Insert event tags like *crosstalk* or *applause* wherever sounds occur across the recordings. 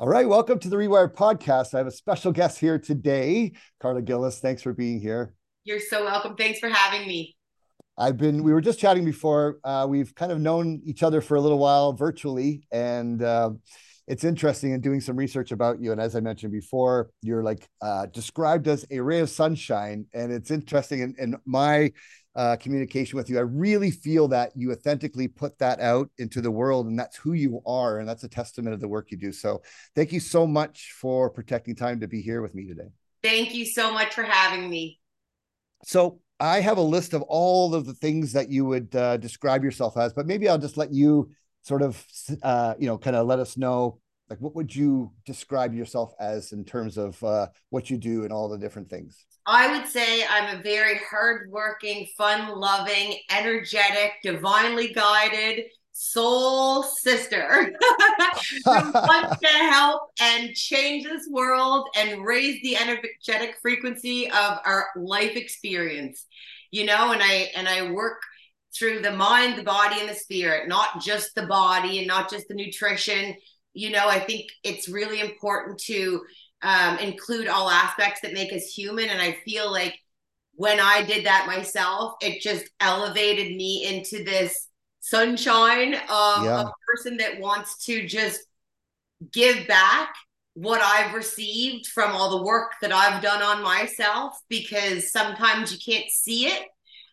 All right, welcome to the Rewired podcast. I have a special guest here today, Karla Gillis. Thanks for being here. You're so welcome. Thanks for having me. I've been, we were just chatting before. Uh, we've kind of known each other for a little while virtually, and uh, it's interesting in doing some research about you. And as I mentioned before, you're like uh, described as a ray of sunshine. And it's interesting in, in my uh, communication with you. I really feel that you authentically put that out into the world, and that's who you are, and that's a testament of the work you do. So, thank you so much for protecting time to be here with me today. Thank you so much for having me. So, I have a list of all of the things that you would uh, describe yourself as, but maybe I'll just let you sort of, uh, you know, kind of let us know like what would you describe yourself as in terms of uh, what you do and all the different things? I would say i'm a very hardworking fun loving energetic divinely guided soul sister *laughs* who *laughs* wants to help and change this world and raise the energetic frequency of our life experience you know? And i and i work through the mind the body and the spirit not just the body and not just the nutrition you know i think it's really important to um, include all aspects that make us human and i feel like when i did that myself it just elevated me into this sunshine of yeah. a person that wants to just give back what I've received from all the work that I've done on myself because sometimes you can't see it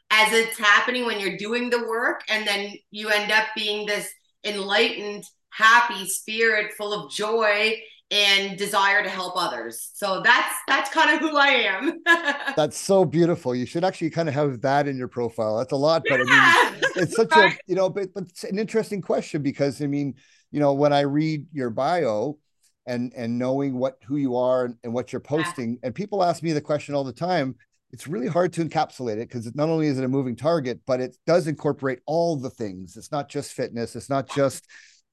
as it's happening when you're doing the work and then you end up being this enlightened happy spirit full of joy and desire to help others. So that's that's kind of who i am. *laughs* That's so beautiful. You should actually kind of have that in your profile. That's a lot but yeah. i mean it's *laughs* such a you know but, but it's an interesting question because i mean you know when i read your bio and and knowing what who you are and, and what you're posting yeah. and people ask me the question all the time it's really hard to encapsulate it because not only is it a moving target but it does incorporate all the things. It's not just fitness. It's not just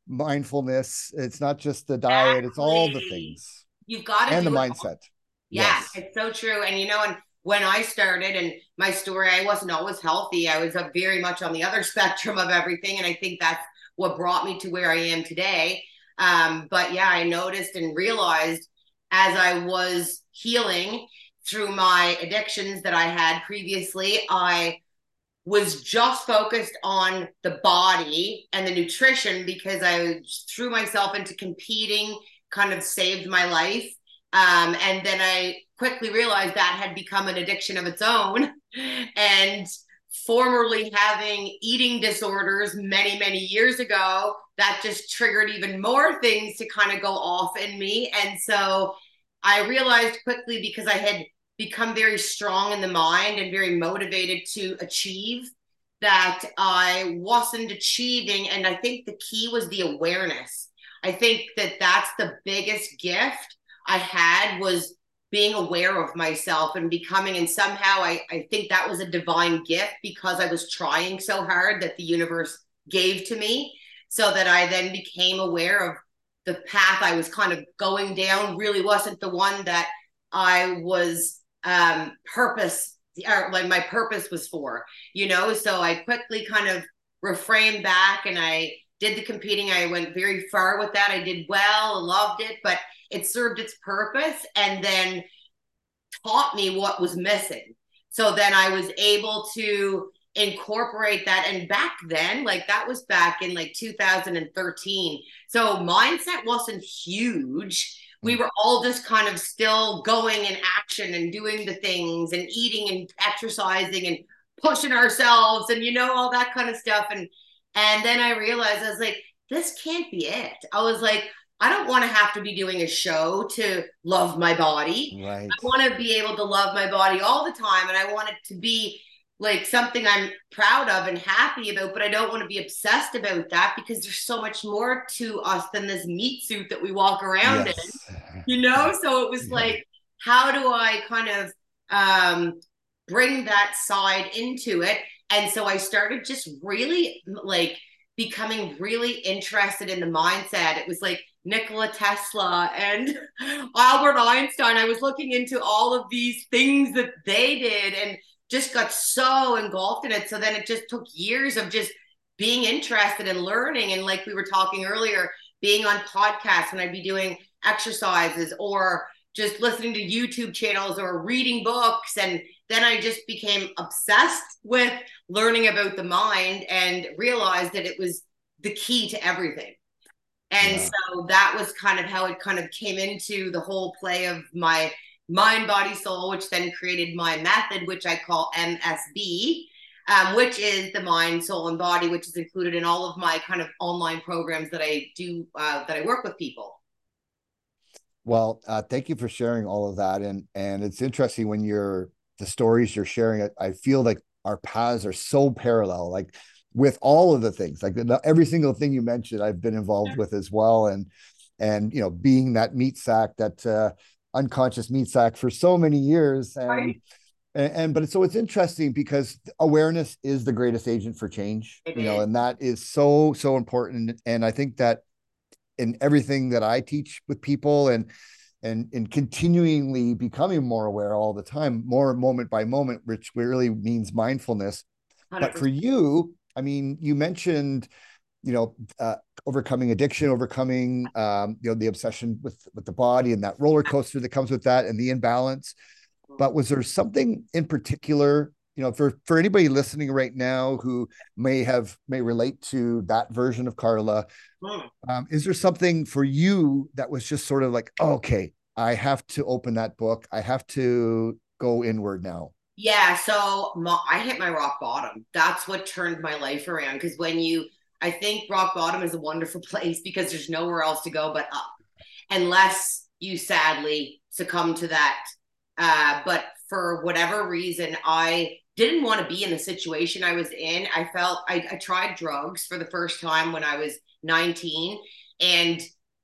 mindfulness. It's not just the diet, exactly. it's all the things. You've got to and the mindset. Yeah, yes. it's so true. And you know, and when I started and my story, I wasn't always healthy. I was very much on the other *laughs* spectrum of everything. And I think that's what brought me to where I am today. Um, but yeah, I noticed and realized as I was healing through my addictions that I had previously, I was just focused on the body and the nutrition because I threw myself into competing, kind of saved my life. Um, and then I quickly realized that had become an addiction of its own. *laughs* and formerly having eating disorders many, many years ago, that just triggered even more things to kind of go off in me. And so I realized quickly because I had become very strong in the mind and very motivated to achieve that I wasn't achieving. And I think the key was the awareness. I think that that's the biggest gift I had was being aware of myself and becoming and somehow I, I think that was a divine gift because I was trying so hard that the universe gave to me so that I then became aware of the path I was kind of going down really wasn't the one that I was um, purpose or like my purpose was for, you know. So I quickly kind of reframed back and I did the competing. I went very far with that. I did well, loved it, but it served its purpose and then taught me what was missing. So then I was able to incorporate that. And back then, like that was back in like 2013. So mindset wasn't huge we were all just kind of still going in action and doing the things and eating and exercising and pushing ourselves and you know all that kind of stuff. And and then i realized i was like this can't be it. I was like i don't want to have to be doing a show to love my body. Right. i want to be able to love my body all the time and i want it to be like something I'm proud of and happy about, but I don't want to be obsessed about that because there's so much more to us than this meat suit that we walk around yes. in, *laughs* you know? So it was yeah. like, how do I kind of um, bring that side into it? And so I started just really like becoming really interested in the mindset. It was like Nikola Tesla and *laughs* Albert Einstein. I was looking into all of these things that they did and just got so engulfed in it. So then it just took years of just being interested and learning. And like we were talking earlier, being on podcasts and I'd be doing exercises or just listening to YouTube channels or reading books. And then I just became obsessed with learning about the mind and realized that it was the key to everything. And yeah. so that was kind of how it kind of came into the whole play of my mind, body, soul, which then created my method, which I call MSB, um, which is the mind, soul, and body, which is included in all of my kind of online programs that I do, uh, that I work with people. Well, uh, thank you for sharing all of that, and and it's interesting when you're the stories you're sharing. I, I feel like our paths are so parallel. Like with all of the things like every single thing you mentioned i've been involved with as well and and you know being that meat sack that uh, unconscious meat sack for so many years and, right. and, and but so it's interesting because awareness is the greatest agent for change it you is. know and that is so so important and i think that in everything that i teach with people and and and continually becoming more aware all the time more moment by moment which really means mindfulness 100%. but for you I mean, you mentioned, you know, uh, overcoming addiction, overcoming, um, you know, the obsession with with the body and that roller coaster that comes with that, and the imbalance. But was there something in particular, you know, for for anybody listening right now who may have may relate to that version of Karla? Um, is there something for you that was just sort of like, oh, okay, I have to open that book. I have to go inward now. Yeah, so my, I hit my rock bottom. That's what turned my life around. Because when you, I think rock bottom is a wonderful *laughs* place because there's nowhere else to go but up, unless you sadly succumb to that. Uh, but for whatever reason, I didn't want to be in the situation I was in. I felt I, I tried drugs for the first time when I was 19, and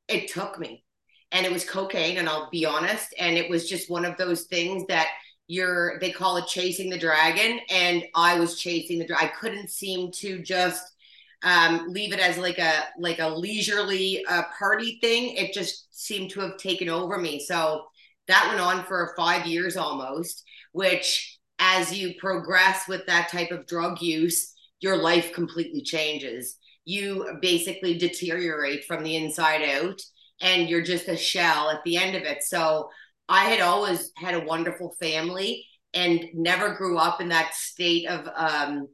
it took me. And it was cocaine, and I'll be honest. And it was just one of those things that you're they call it chasing the dragon and i was chasing the dragon i couldn't seem to just um, leave it as like a like a leisurely uh, party thing. It just seemed to have taken over me. So that went on for five years almost which as you progress with that type of drug use your life completely changes. You basically deteriorate from the inside out and you're just a shell at the end of it. So I had always had a wonderful family and never grew up in that state of um,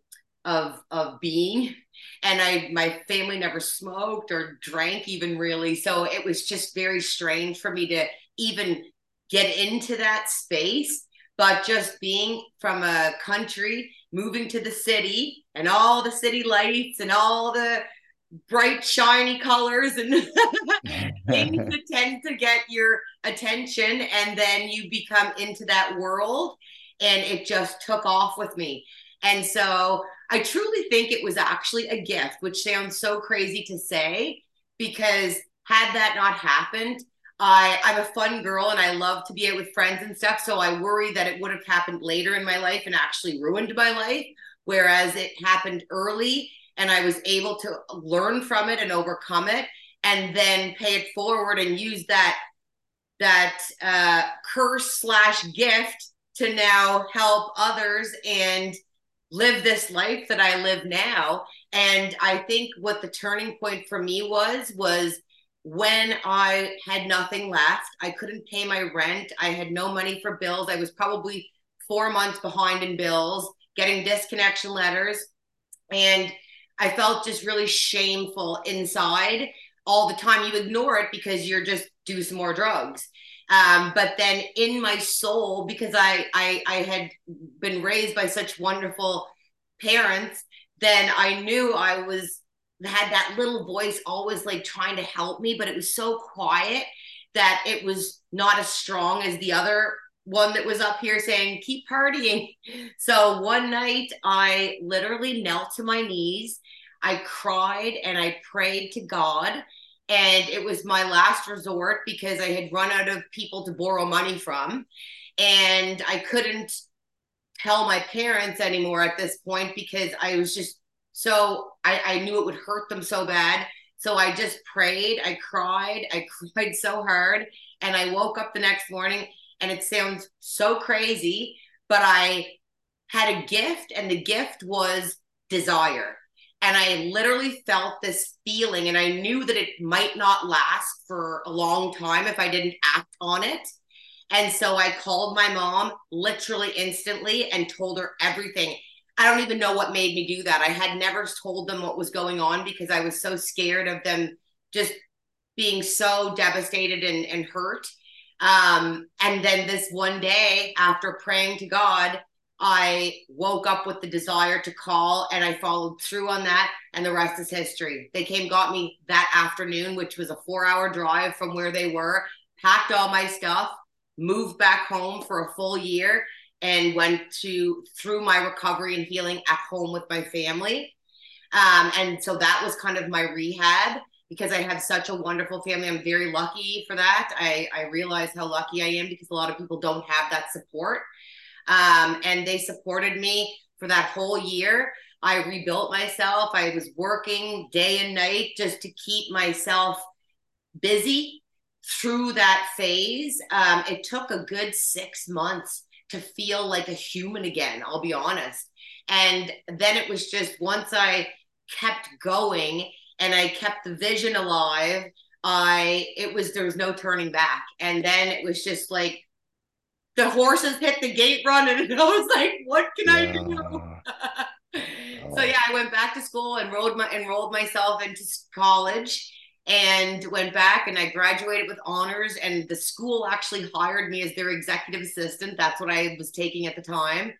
of of being. And I my family never smoked or drank even really. So it was just very strange for me to even get into that space. But just being from a country, moving to the city and all the city lights and all the bright shiny colors and *laughs* things *laughs* that tend to get your attention and then you become into that world and it just took off with me and so i truly think it was actually a gift which sounds so crazy to say because had that not happened I, I'm a fun girl and I love to be out with friends and stuff. So I worry that it would have happened later in my life and actually ruined my life. Whereas it happened early and I was able to learn from it and overcome it and then pay it forward and use that that uh, curse slash gift to now help others and live this life that I live now. And I think what the turning point for me was was when I had nothing left. I couldn't pay my rent. I had no money for bills. I was probably four months behind in bills, getting disconnection letters. And I felt just really shameful inside all the time. You ignore it because you're just do some more drugs. Um, but then in my soul, because I, I I had been raised by such wonderful parents, then I knew I was had that little voice always like trying to help me, but it was so quiet that it was not as strong as the other one that was up here saying, keep partying. *laughs* So one night I literally knelt to my knees. I cried and I prayed to God. And it was my last resort because I had run out of people to borrow money from. And I couldn't tell my parents anymore at this point because I was just so, I, I knew it would hurt them so bad. So I just prayed, I cried, I *laughs* cried so hard. And I woke up the next morning and it sounds so crazy, but I had a gift, and the gift was desire. And I literally felt this feeling, and I knew that it might not last for a long time if I didn't act on it. And so I called my mom literally instantly and told her everything. I don't even know what made me do that. I had never told them what was going on because I was so scared of them just being so devastated and, and hurt. Um, and then this one day, after praying to God, I woke up with the desire to call and I followed through on that. And the rest is history. They came, got me that afternoon, which was a four hour drive from where they were, packed all my stuff, moved back home for a full year, and went to through my recovery and healing at home with my family. Um, and so that was kind of my rehab because I have such a wonderful family. I'm very lucky for that. I, I realize how lucky I am because a lot of people don't have that support. Um, and they supported me for that whole year. I rebuilt myself. I was working day and night just to keep myself busy through that phase. Um, it took a good six months to feel like a human again, I'll be honest. And then it was just once I kept going and I kept the vision alive, I it was there was no turning back. And then it was just like the horses hit the gate run, and I was like, what can yeah. I do? *laughs* so oh. yeah, I went back to school, enrolled my enrolled myself into college and went back and I graduated with honors and the school actually hired me as their executive assistant. That's what I was taking at the time.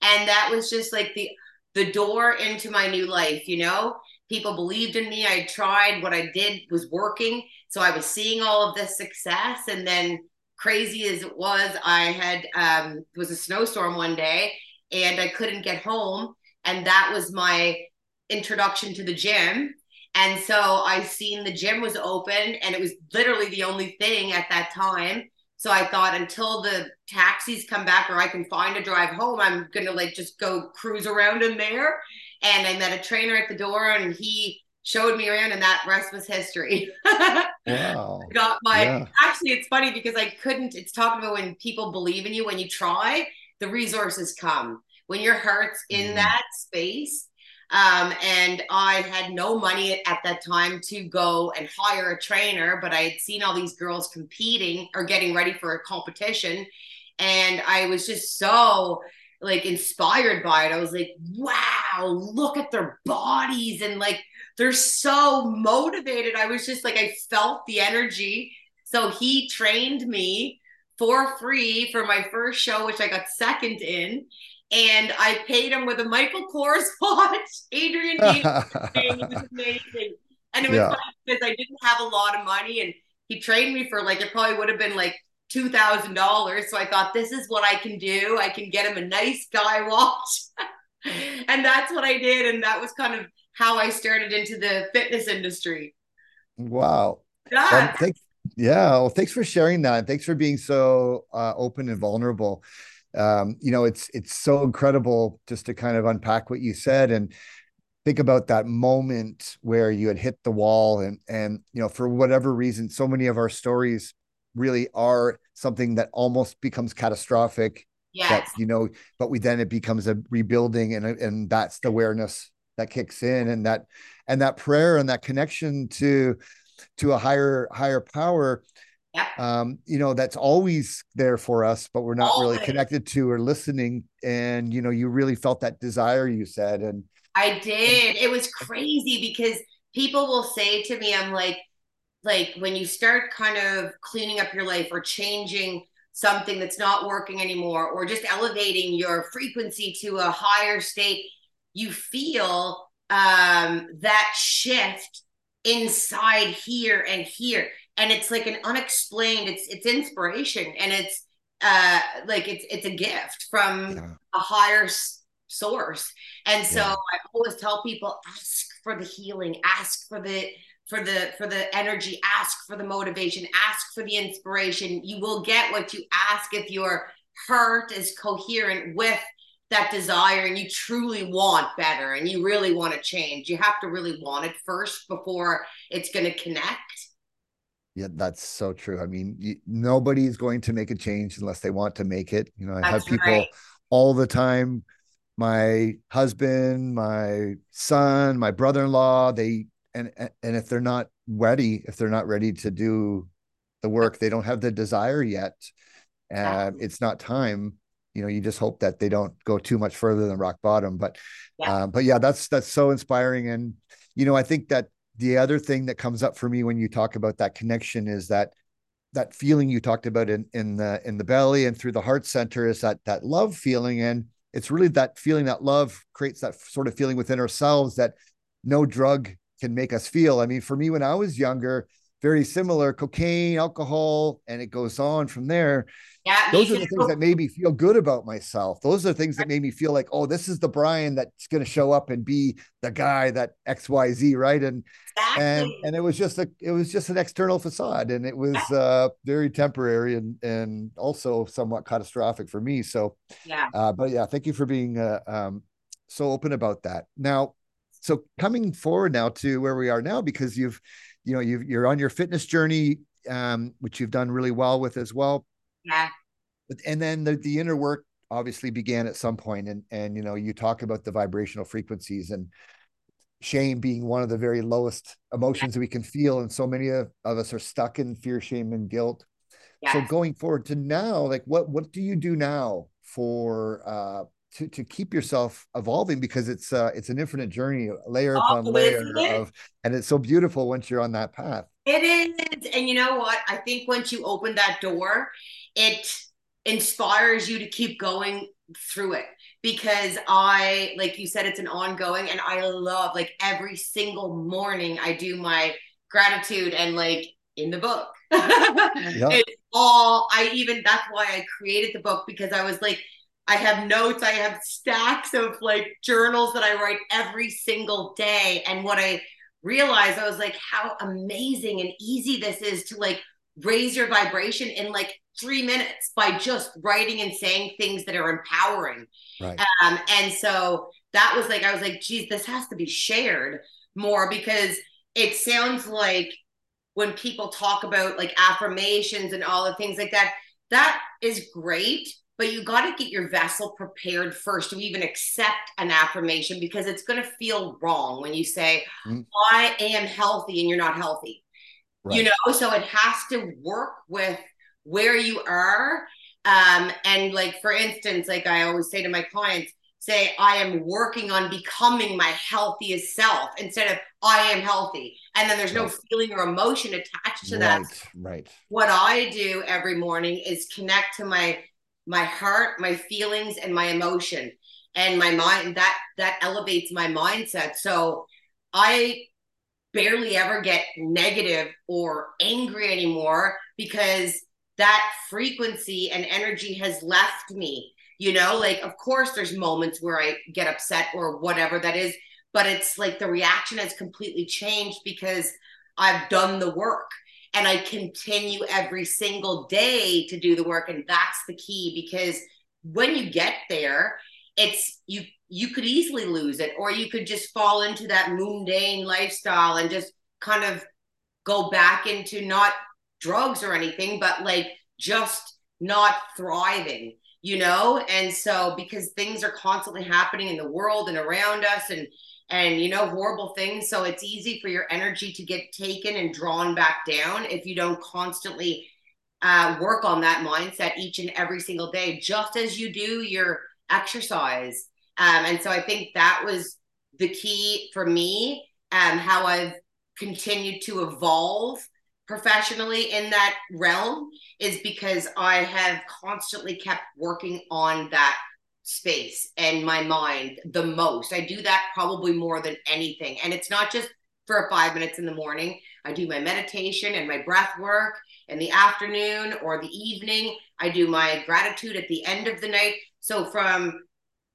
And that was just like the the door into my new life, you know? People believed in me. I tried what I did was working. So I was seeing all of this success and then crazy as it was, I had um it was a snowstorm one day and I couldn't get home and that was my introduction to the gym and so I seen the gym was open and it was literally the only thing at that time. So I thought until the taxis come back or I can find a drive home, I'm gonna like just go cruise around in there. And I met a trainer at the door and he showed me around and that rest was history. *laughs* wow. Got my yeah. actually it's funny because I couldn't, it's talking about when people believe in you, when you try, the resources come. When your heart's in mm. that space, um, and I had no money at that time to go and hire a trainer, but I had seen all these girls competing or getting ready for a competition. And I was just so like inspired by it. I was like, wow, look at their bodies and like they're so motivated. I was just like, I felt the energy. So he trained me for free for my first show, which I got second in and I paid him with a Michael Kors *laughs* watch. Adrian it was *laughs* amazing. And it was yeah. funny because I didn't have a lot of money and he trained me for like it probably would have been like two thousand dollars. So I thought this is what I can do. I can get him a nice guy *laughs* watch. and that's what I did. And that was kind of how I started into the fitness industry. Wow. Yeah. Well, thanks, yeah. Well, thanks for sharing that. Thanks for being so uh, open and vulnerable um, you know, it's it's so incredible just to kind of unpack what you said and think about that moment where you had hit the wall and and you know for whatever reason so many of our stories really are something that almost becomes catastrophic yes. that you know but we then it becomes a rebuilding and and that's the awareness that kicks in and that and that prayer and that connection to to a higher higher power Yep. Um, you know, that's always there for us, but we're not always. really connected to or listening. And, you know, you really felt that desire you said. And I did. It was crazy because people will say to me, I'm like, like when you start kind of cleaning up your life or changing something that's not working anymore, or just elevating your frequency to a higher state, you feel um, that shift inside here and here and it's like an unexplained it's it's inspiration and it's uh like it's it's a gift from yeah. a higher s- source and so yeah. i always tell people ask for the healing ask for the for the for the energy ask for the motivation ask for the inspiration you will get what you ask if your heart is coherent with that desire and you truly want better and you really want to change you have to really want it first before it's going to connect yeah, that's so true. I mean, you, nobody's going to make a change unless they want to make it. You know, I that's have people right. all the time my husband, my son, my brother-in-law, they and and if they're not ready, if they're not ready to do the work, they don't have the desire yet. Uh, it's not time. You know, you just hope that they don't go too much further than rock bottom. But, yeah. Uh, but yeah, that's that's so inspiring. And you know, I think that the other thing that comes up for me when you talk about that connection is that that feeling you talked about in in the in the belly and through the heart center is that that love feeling and it's really that feeling that love creates that sort of feeling within ourselves that no drug can make us feel i mean for me when i was younger very similar cocaine alcohol and it goes on from there yeah, those are the things that made me feel good about myself. Those are things that made me feel like, oh, this is the Brian that's going to show up and be the guy that X Y Z, right? And exactly. and and it was just a it was just an external facade, and it was uh, very temporary and and also somewhat catastrophic for me. So yeah, uh, but yeah, thank you for being uh, um, so open about that. Now, so coming forward now to where we are now, because you've you know you you're on your fitness journey, um, which you've done really well with as well. Yeah. But, and then the, the inner work obviously began at some point and and you know you talk about the vibrational frequencies and shame being one of the very lowest emotions that we can feel and so many of, of us are stuck in fear shame and guilt. So going forward to now like what what do you do now for uh to, to keep yourself evolving because it's uh it's an infinite journey layer oh, upon layer of and it's so beautiful once you're on that path it is and you know what i think once you open that door it inspires you to keep going through it because I, like you said, it's an ongoing, and I love like every single morning I do my gratitude and like in the book. *laughs* yeah. It's all I even that's why I created the book because I was like, I have notes, I have stacks of like journals that I write every single day. And what I realized, I was like, how amazing and easy this is to like raise your vibration in like three minutes by just writing and saying things that are empowering. Right. Um, and so that was like, I was like, geez, this has to be shared more because it sounds like when people talk about like affirmations and all the things like that, that is great. But you got to get your vessel prepared first to even accept an affirmation because it's going to feel wrong when you say, mm. I am healthy and you're not healthy. Right. You know, so it has to work with where you are. Um, and like for instance, like I always say to my clients, say I am working on becoming my healthiest self instead of I am healthy. And then there's no feeling or emotion attached to that. Right. Right. What I do every morning is connect to my my heart, my feelings, and my emotion and my mind. That that elevates my mindset. So I barely ever get negative or angry anymore because that frequency and energy has left me you know like of course there's moments where i get upset or whatever that is but it's like the reaction has completely changed because i've done the work and i continue every single day to do the work and that's the key because when you get there it's you you could easily lose it or you could just fall into that mundane lifestyle and just kind of go back into not drugs or anything, but like just not thriving, you know? And so because things are constantly happening in the world and around us and and you know horrible things. So it's easy for your energy to get taken and drawn back down if you don't constantly uh, work on that mindset each and every single day just as you do your exercise. Um, and so i think that was the key for me and um, how i've continued to evolve professionally in that realm is because I have constantly kept working on that space and my mind the most. I do that probably more than anything. And it's not just for five minutes in the morning. I do my meditation and my breath work in the afternoon or the evening. I do my gratitude at the end of the night. So from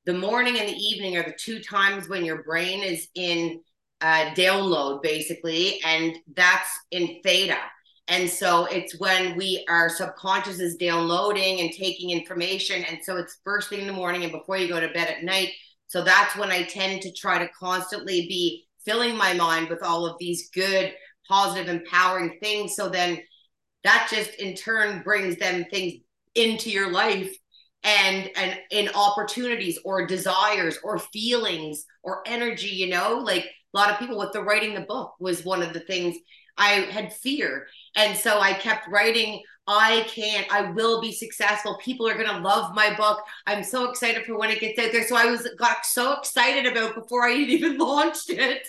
the morning and the evening are the two times when your brain is in uh, download basically, and that's in theta. And so it's when we our subconscious is downloading and taking information. And so it's first thing in the morning and before you go to bed at night. So that's when I tend to try to constantly be filling my mind with all of these good, positive, empowering things. So then that just in turn brings them things into your life and and in opportunities or desires or feelings or energy you know like a lot of people with the writing the book was one of the things i had fear and so i kept writing i can't, i will be successful people are going to love my book i'm so excited for when it gets out there so i was got so excited about before i even *laughs* launched it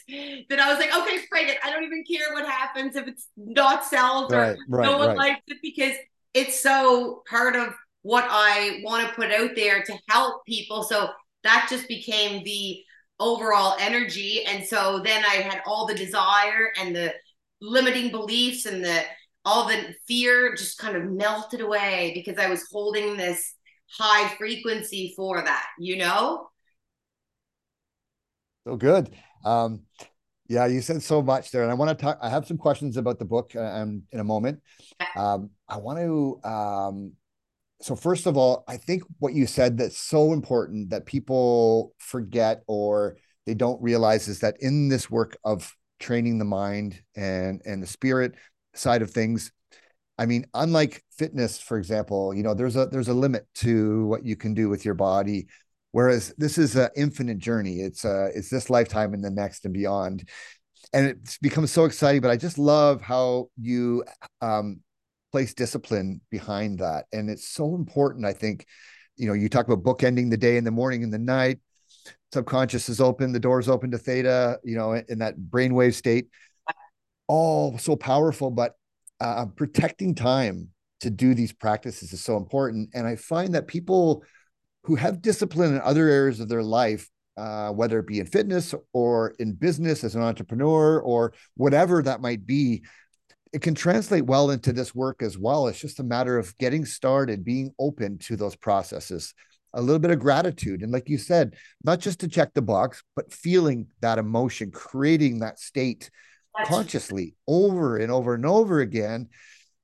that i was like okay frig it i don't even care what happens if it's not sold or right, right, no one right. likes it because it's so part of what I want to put out there to help people. So that just became the overall energy. And so then I had all the desire and the limiting beliefs and the all the fear just kind of melted away because I was holding this high frequency for that, you know? So good. Um, yeah, you said so much there, and I want to talk. I have some questions about the book uh, um, in a moment. Um, I want to um, so first of all, I think what you said that's so important that people forget or they don't realize is that in this work of training the mind and and the spirit side of things, I mean, unlike fitness, for example, you know, there's a there's a limit to what you can do with your body. Whereas this is an infinite journey. It's uh it's this lifetime and the next and beyond. And it's become so exciting. But I just love how you um place discipline behind that. And it's so important, I think. You know, you talk about bookending the day in the morning and the night. Subconscious is open, the door's open to theta, you know, in that brainwave state. All so powerful, but uh, protecting time to do these practices is so important. And I find that people who have discipline in other areas of their life, uh, whether it be in fitness or in business as an entrepreneur or whatever that might be, it can translate well into this work as well. It's just a matter of getting started, being open to those processes, a little bit of gratitude. And like you said, not just to check the box, but feeling that emotion, creating that state That's consciously over and over and over again.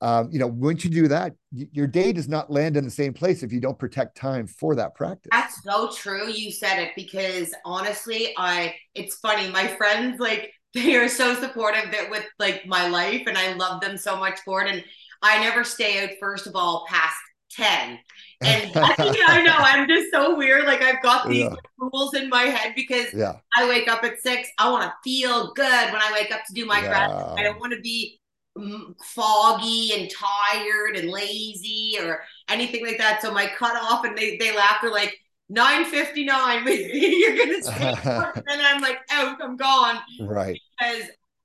Um, you know, once you do that, your day does not land in the same place if you don't protect time for that practice. That's so true. You said it because honestly, I it's funny. My friends like *laughs* they are so supportive that with like my life and I love them so much for it. And I never stay out, first of all, past 10. And *laughs* I know I'm just so weird. Like I've got these yeah. rules in my head because yeah. I wake up at six. I want to feel good when I wake up to do my yeah. I don't want to be mm, foggy and tired and lazy or anything like that. So my cutoff and they, they laugh. They're like, 959 *laughs* you're gonna *laughs* stay and i'm like out i'm gone right because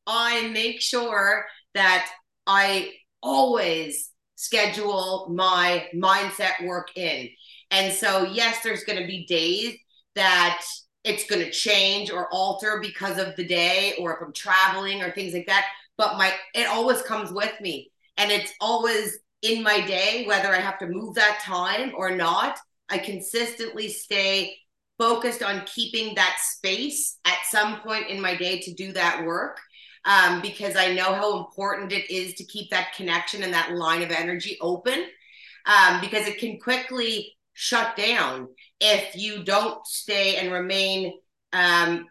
i make sure that i always schedule my mindset work in. And so yes there's going to be days that it's going to change or alter because of the day or if i'm traveling or things like that but my it always comes with me. And it's always in my day whether i have to move that time or not I consistently stay focused on keeping that space at some point in my day to do that work um, because I know how important it is to keep that connection and that line of energy open um, because it can quickly shut down if you don't stay and remain um,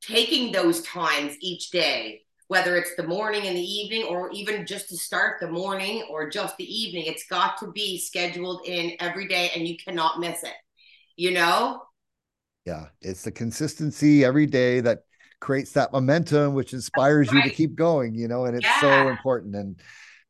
taking those times each day whether it's the morning and the evening or even just to start the morning or just the evening. It's got to be scheduled in every day and you cannot miss it you know? Yeah it's the consistency every day that creates that momentum which inspires right. you to keep going you know and it's yeah. so important and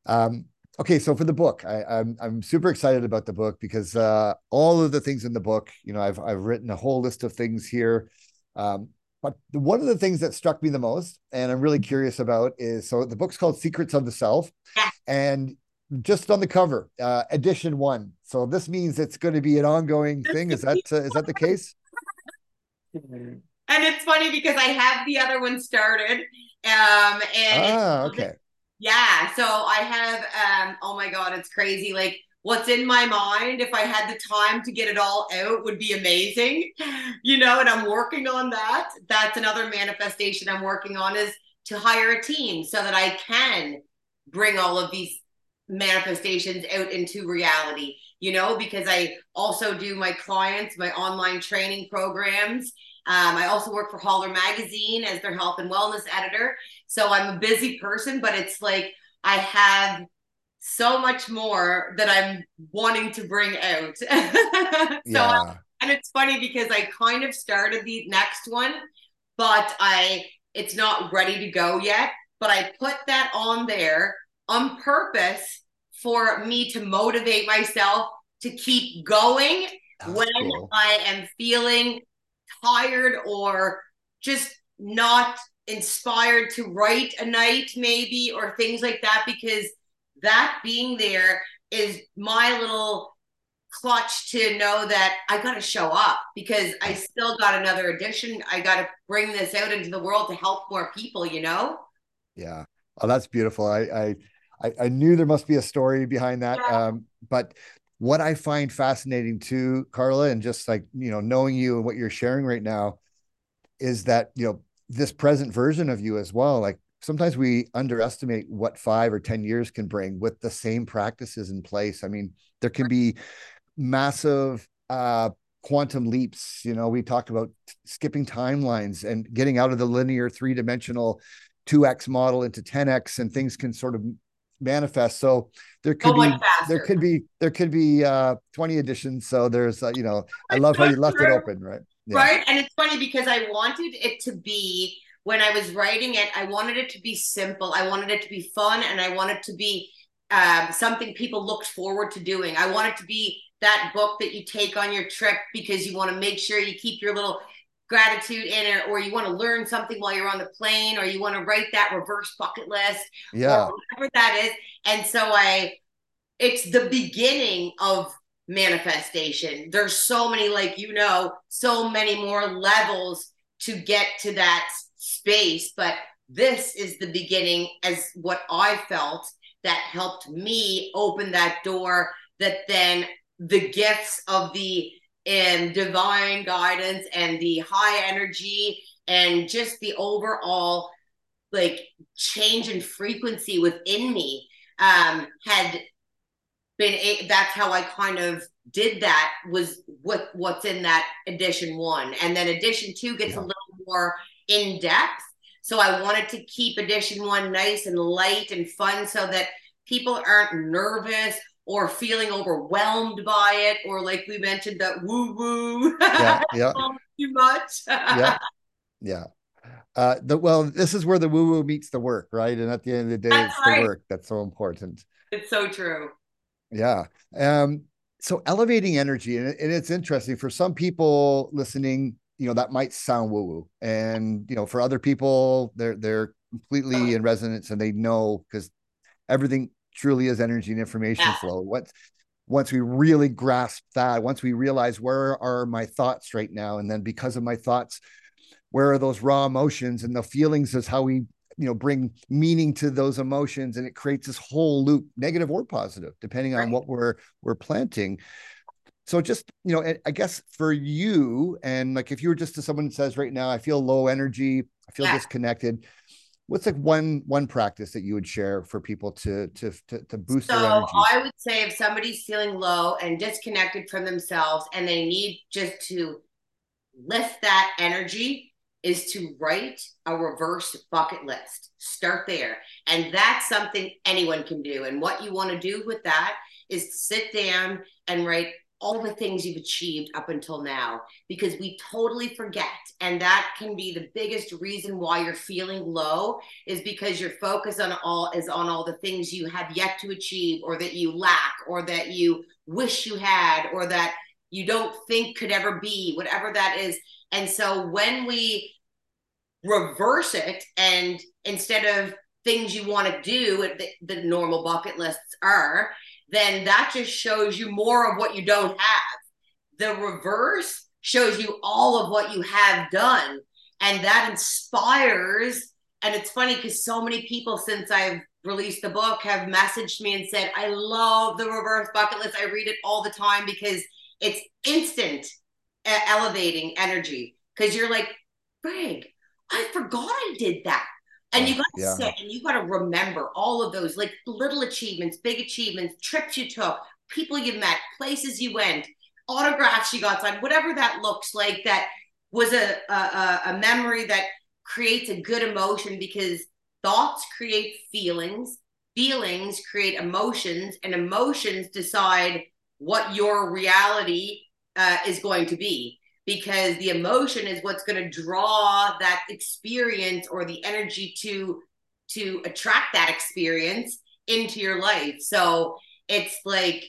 um okay so for the book I, am I'm, I'm super excited about the book because uh all of the things in the book you know i've i've written a whole list of things here um but one of the things that struck me the most, and I'm really curious about, is so the book's called Secrets of the Self, and just on the cover, uh, edition one. So this means it's going to be an ongoing thing. Is that uh, is that the case? *laughs* And it's funny because I have the other one started, um, and ah, okay, yeah. So I have, um, oh my god, it's crazy. Like what's in my mind if i had the time to get it all out would be amazing you know and i'm working on that that's another manifestation i'm working on is to hire a team so that i can bring all of these manifestations out into reality you know because i also do my clients my online training programs um, i also work for holler magazine as their health and wellness editor so i'm a busy person but it's like i have so much more that I'm wanting to bring out. *laughs* so, yeah. and it's funny because I kind of started the next one, but I it's not ready to go yet. But I put that on there on purpose for me to motivate myself to keep going That's when cool. I am feeling tired or just not inspired to write a night, maybe, or things like that, because that being there is my little clutch to know that I got to show up because I still got another edition. I got to bring this out into the world to help more people, you know? Yeah. Oh, that's beautiful. I, I, I knew there must be a story behind that. Yeah. Um, but what I find fascinating too, Karla, and just like, you know, knowing you and what you're sharing right now is that, you know, this present version of you as well, like sometimes we underestimate what five or 10 years can bring with the same practices in place. I mean, there can be massive uh, quantum leaps. You know, we talked about skipping timelines and getting out of the linear three dimensional 2x model into 10x and things can sort of manifest. So there could be there could be there could be uh 20 editions. So there's uh, you know i love how you left it open right? Yeah. right? And it's funny because i wanted it to be when i was writing it i wanted it to be simple. I wanted it to be fun and i wanted to be um, something people looked forward to doing. I wanted to be that book that you take on your trip because you want to make sure you keep your little gratitude in it or you want to learn something while you're on the plane or you want to write that reverse bucket list yeah. whatever that is. And so i it's the beginning of manifestation. There's so many like you know so many more levels to get to that space but this is the beginning as what i felt that helped me open that door that then the gifts of the and divine guidance and the high energy and just the overall like change in frequency within me um had been a, that's how i kind of did that was what what's in that edition one and then edition two gets yeah. a little more in depth so i wanted to keep edition one nice and light and fun so that people aren't nervous or feeling overwhelmed by it, or like we mentioned, that woo woo. Yeah, *laughs* yeah. too much. yeah, *laughs* yeah. Uh, the well, this is where the woo woo meets the work, right? And at the end of the day, that's it's right. the work that's so important. It's so true. Yeah. Um. So elevating energy, and, and it's interesting for some people listening. You know that might sound woo woo, and you know for other people, they're they're completely in resonance, and they know because everything truly is energy and information yeah. flow. What once we really grasp that, once we realize where are my thoughts right now, and then because of my thoughts, where are those raw emotions and the feelings is how we you know bring meaning to those emotions and it creates this whole loop negative or positive depending on what we're we're planting so just you know i guess for you and like if you were just to someone that says right now i feel low energy i feel yeah. disconnected what's like one one practice that you would share for people to to to, to boost so their energy? I would say if somebody's feeling low and disconnected from themselves and they need just to lift that energy is to write a reverse bucket list. Start there. And that's something anyone can do. And what you want to do with that is sit down and write all the things you've achieved up until now because we totally forget. And that can be the biggest reason why you're feeling low is because your focus on all is on all the things you have yet to achieve or that you lack or that you wish you had or that you don't think could ever be whatever that is. And so when we reverse it and instead of things you want to do the, the normal bucket lists are then that just shows you more of what you don't have. The reverse shows you all of what you have done. And that inspires. And it's funny because so many people, since I've released the book, have messaged me and said, I love the reverse bucket list. I read it all the time because it's instant elevating energy. Because you're like, Greg, I forgot I did that. And you got to yeah. sit and you got to remember all of those like little achievements, big achievements, trips you took, people you met, places you went, autographs you got signed, whatever that looks like. That was a, a, a memory that creates a good emotion because thoughts create feelings feelings create emotions, and emotions decide what your reality uh, is going to be because the emotion is what's going to draw that experience or the energy to to attract that experience into your life. So it's like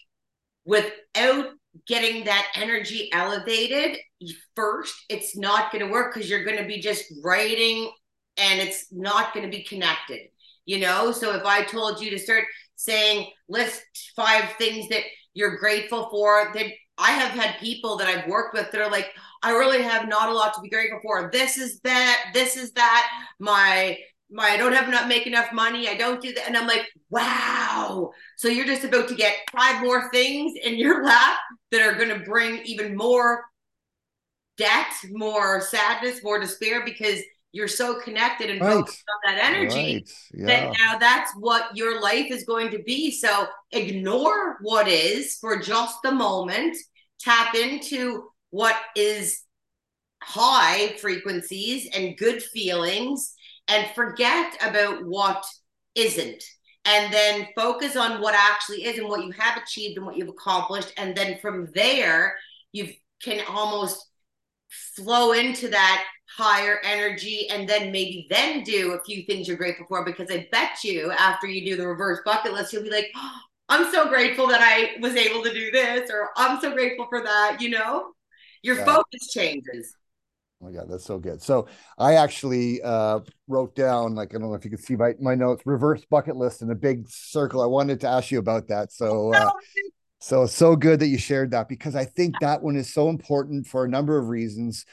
without getting that energy elevated first it's not going to work because you're going to be just writing and it's not going to be connected you know? So if i told you to start saying list five things that you're grateful for that i have had people that i've worked with that are like i really have not a lot to be grateful for this is that this is that my my I don't have enough make enough money. I don't do that. And I'm like, wow. So you're just about to get five more things in your *laughs* lap that are going to bring even more debt, more sadness, more despair because you're so connected and right. focused on that energy right. yeah. that now that's what your life is going to be. So ignore what is for just the moment, tap into what is high frequencies and good feelings and forget about what isn't and then focus on what actually is and what you have achieved and what you've accomplished and then from there you can almost flow into that higher energy and then maybe then do a few things you're grateful for because i bet you after you do the reverse bucket list you'll be like oh, i'm so grateful that i was able to do this or i'm so grateful for that you know your yeah. focus changes Oh my God, that's so good. So I actually uh, wrote down, like, I don't know if you can see my, my notes, reverse bucket list in a big circle. I wanted to ask you about that. So, uh, so, so good that you shared that because I think that one is so important for a number of reasons.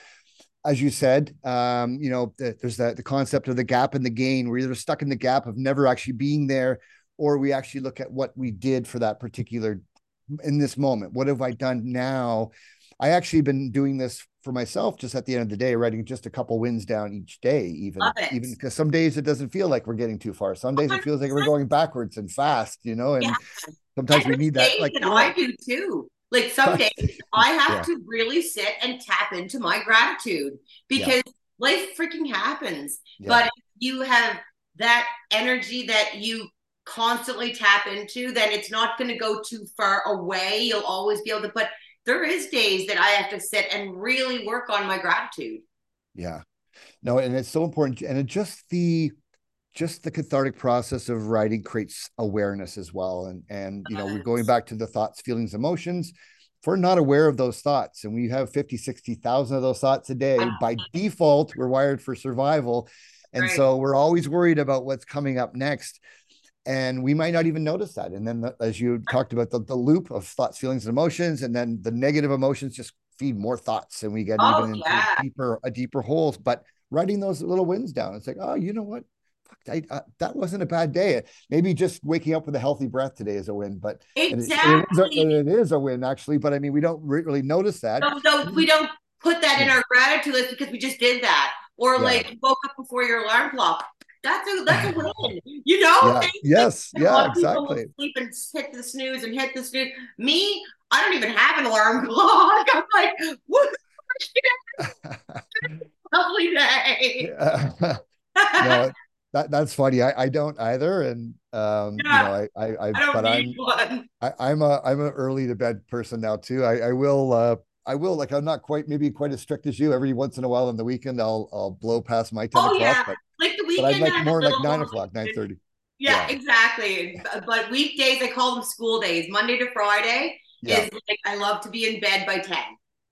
As you said, um, you know, the, there's that the concept of the gap and the gain. We're either stuck in the gap of never actually being there, or we actually look at what we did for that particular in this moment. What have I done now? I actually been doing this for myself just at the end of the day writing just a couple wins down each day even even because some days it doesn't feel like we're getting too far some days it feels like we're going backwards and fast you know and yeah. sometimes and we need that like you know, i do too like some days i have yeah. to really sit and tap into my gratitude because yeah. life freaking happens but if you have that energy that you constantly tap into then it's not going to go too far away you'll always be able to put there is days that I have to sit and really work on my gratitude. Yeah. No, and it's so important. And it just the just the cathartic process of writing creates awareness as well. And and you know, we're going back to the thoughts, feelings, emotions. If we're not aware of those thoughts and we have 50, 60,000 of those thoughts a day, by *laughs* default, we're wired for survival. And right. so we're always worried about what's coming up next and we might not even notice that and then the, as you talked about the, the loop of thoughts feelings and emotions and then the negative emotions just feed more thoughts and we get oh, even into yeah. deeper a deeper holes but writing those little wins down it's like oh you know what I, uh, that wasn't a bad day. Maybe just waking up with a healthy breath today is a win, but exactly. it, it, is, a, it is a win actually. But I mean, we don't really notice that. No, no, we don't put that in our gratitude list because we just did that, or yeah. like woke up before your alarm clock that's a that's a *laughs* win. You know? Yeah. Yes. Yeah. Exactly. Sleep and hit the snooze and hit the snooze. Me, I don't even have an alarm *laughs* clock. I'm like, what? *laughs* Lovely day. Yeah. no, that that's funny. I, I don't either, and um, yeah. you know, I I, I, I but I'm one. I, I'm a I'm an early to bed person now too. I I will uh I will like I'm not quite maybe quite as strict as you. Every once in a while on the weekend, I'll I'll blow past my ten oh, o'clock. Yeah. But, like the weekend, but I like more like nine o'clock, nine thirty. Yeah, yeah, exactly. But weekdays, I call them school days. Monday to Friday yeah. is like I love to be in bed by ten.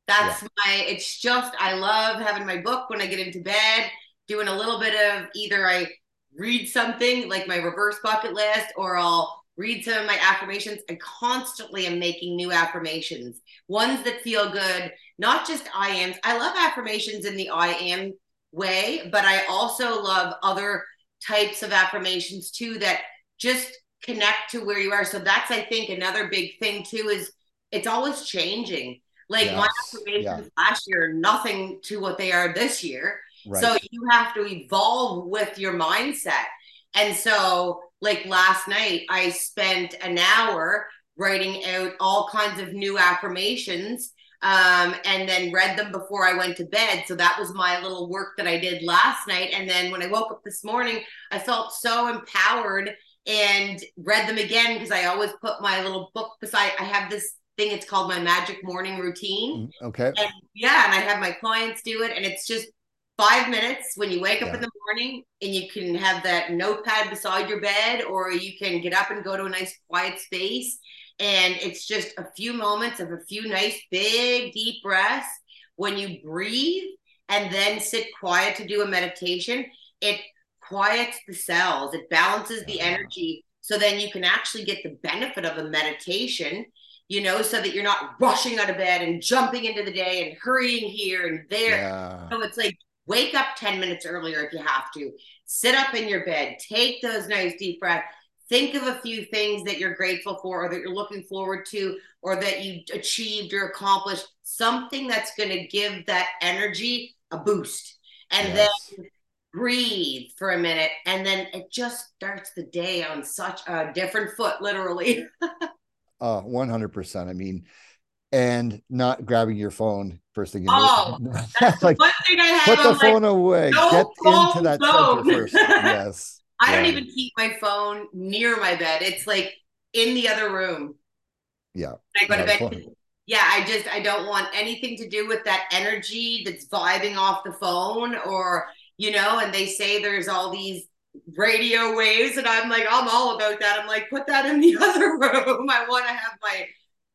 That's yeah. my. It's just I love having my book when I get into bed, doing a little bit of either I read something like my reverse bucket list, or I'll read some of my affirmations. and constantly am making new affirmations, ones that feel good, not just I am. I love affirmations in the I am way, but I also love other types of affirmations too that just connect to where you are. So that's, I think, another big thing too is it's always changing. Like yes. my affirmations yeah. last year, nothing to what they are this year. Right. So you have to evolve with your mindset. And so like last night, I spent an hour writing out all kinds of new affirmations um, and then read them before I went to bed. So that was my little work that I did last night. And then when I woke up this morning, I felt so empowered and read them again because I always put my little book beside. I have this thing. It's called my magic morning routine. Mm, okay. And yeah, and I have my clients do it, and it's just five minutes when you wake up in the morning, and you can have that notepad beside your bed, or you can get up and go to a nice quiet space. And it's just a few moments of a few nice, big, deep breaths. When you breathe and then sit quiet to do a meditation, it quiets the cells, it balances the Yeah. energy. So then you can actually get the benefit of a meditation, you know, so that you're not rushing out of bed and jumping into the day and hurrying here and there. Yeah. So it's like wake up 10 minutes earlier if you have to. Sit up in your bed, take those nice deep breaths. Think of a few things that you're grateful for or that you're looking forward to or that you achieved or accomplished. Something that's going to give that energy a boost. And then breathe for a minute. And then it just starts the day on such a different foot, literally. *laughs* Uh, 100%. I mean, and not grabbing your phone first thing you Oh, *laughs* That's like, One thing I have, put the I'm like, phone away. no Get into that zone. center first. *laughs* Yes. I don't even keep my phone near my bed. It's like in the other room. Yeah. I go to bed. Yeah, I just I don't want anything to do with that energy that's vibing off the phone or you know, and they say there's all these radio waves and I'm like, I'm all about that. I'm like, put that in the *laughs* other room. I want to have my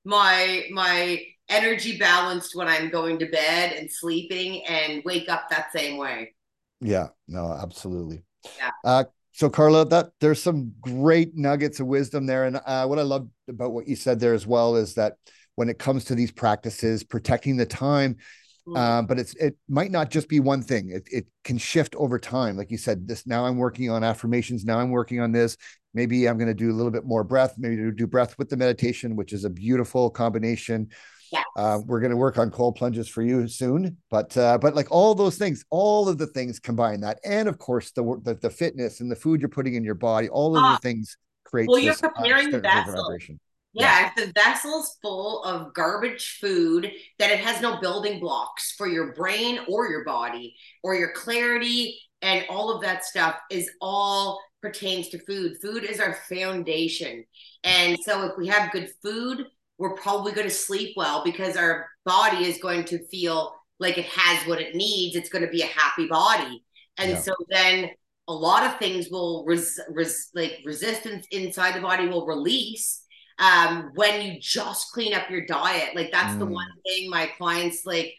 my my energy balanced when I'm going to bed and sleeping and wake up that same way. Yeah, no, absolutely. Yeah. Uh, so Karla, that there's some great nuggets of wisdom there, and uh, what I love about what you said there as well is that when it comes to these practices, protecting the time, Mm. um, but it's it might not just be one thing. It it can shift over time. Like you said, this now I'm working on affirmations. Now I'm working on this. Maybe I'm going to do a little bit more breath. Maybe do breath with the meditation, which is a beautiful combination. Yes. Uh, we're going to work on cold plunges for you soon, but uh, but like all those things, all of the things combine that, and of course the the, the fitness and the food you're putting in your body, all of Ah. the things create. Well, you're uh, preparing the vessel. vibration. Yeah, if the vessel's full of garbage food, that it has no building blocks for your brain or your body or your clarity and all of that stuff is all pertains to food. Food is our foundation. And so if we have good food, we're probably going to sleep well because our body is going to feel like it has what it needs. It's going to be a happy body. And Yeah. so then a lot of things will res, res like resistance inside the body will release um, when you just clean up your diet. Like that's the Mm. one thing my clients like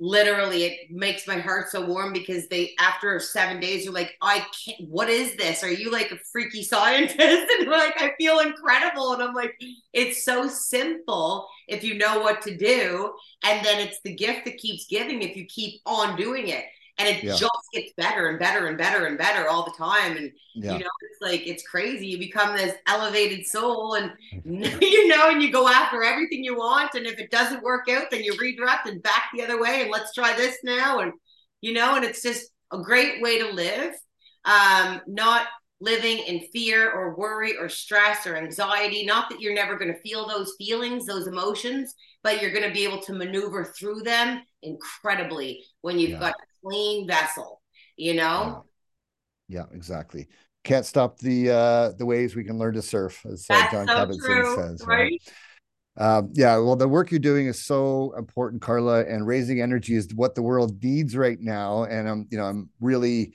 literally it makes my heart so warm because they after seven days are like i can't what is this? Are you like a freaky scientist? *laughs* And like i feel incredible. And i'm like it's so simple if you know what to do and then it's the gift that keeps giving if you keep on doing it and it Yeah. just gets better and better and better and better all the time and Yeah. you know it's like it's crazy you become this elevated soul and *laughs* *laughs* you know and you go after everything you want and if it doesn't work out then you redirect and back the other way and let's try this now and you know and it's just a great way to live um not living in fear or worry or stress or anxiety not that you're never going to feel those feelings those emotions but you're going to be able to maneuver through them incredibly when you've Yeah. got clean vessel you know Yeah, exactly. Can't stop the uh the ways we can learn to surf, as uh, Jon so Kabat-Zinn says. right Um, yeah, well, the work you're doing is so important, Karla, and raising energy is what the world needs right now. And I'm, you know, I'm really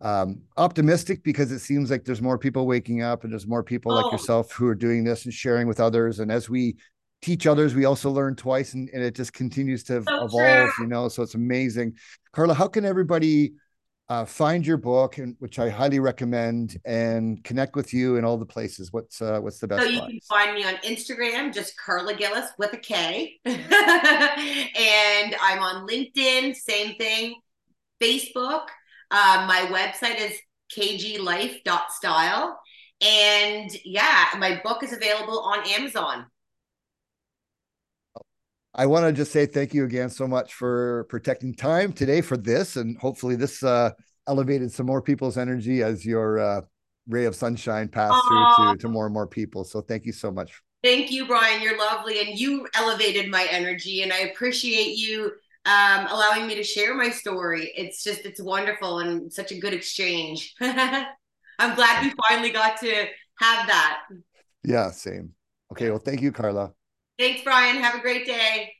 um, optimistic because it seems like there's more people waking up, and there's more people Oh. like yourself who are doing this and sharing with others. And as we teach others, we also learn twice, and, and it just continues to So evolve. true. You know, so it's amazing. Karla, how can everybody? Uh, find your book, and which I highly recommend, and connect with you in all the places. What's uh, what's the best? So you spot? can find me on Instagram, just Karla Gillis with a K. *laughs* and I'm on LinkedIn, same thing. Facebook. Uh, my website is kglife.style. And yeah, my book is available on Amazon. I want to just say thank you again so much for protecting time today for this, and hopefully this uh, elevated some more people's energy as your uh, ray of sunshine passed Aw. through to, to more and more people. So thank you so much. Thank you, Brian. You're lovely. And you elevated my energy. And I appreciate you um, allowing me to share my story. It's just, it's wonderful and such a good exchange. *laughs* I'm glad we finally got to have that. Yeah, same. Okay, well, thank you, Karla. Thanks, Brian. Have a great day.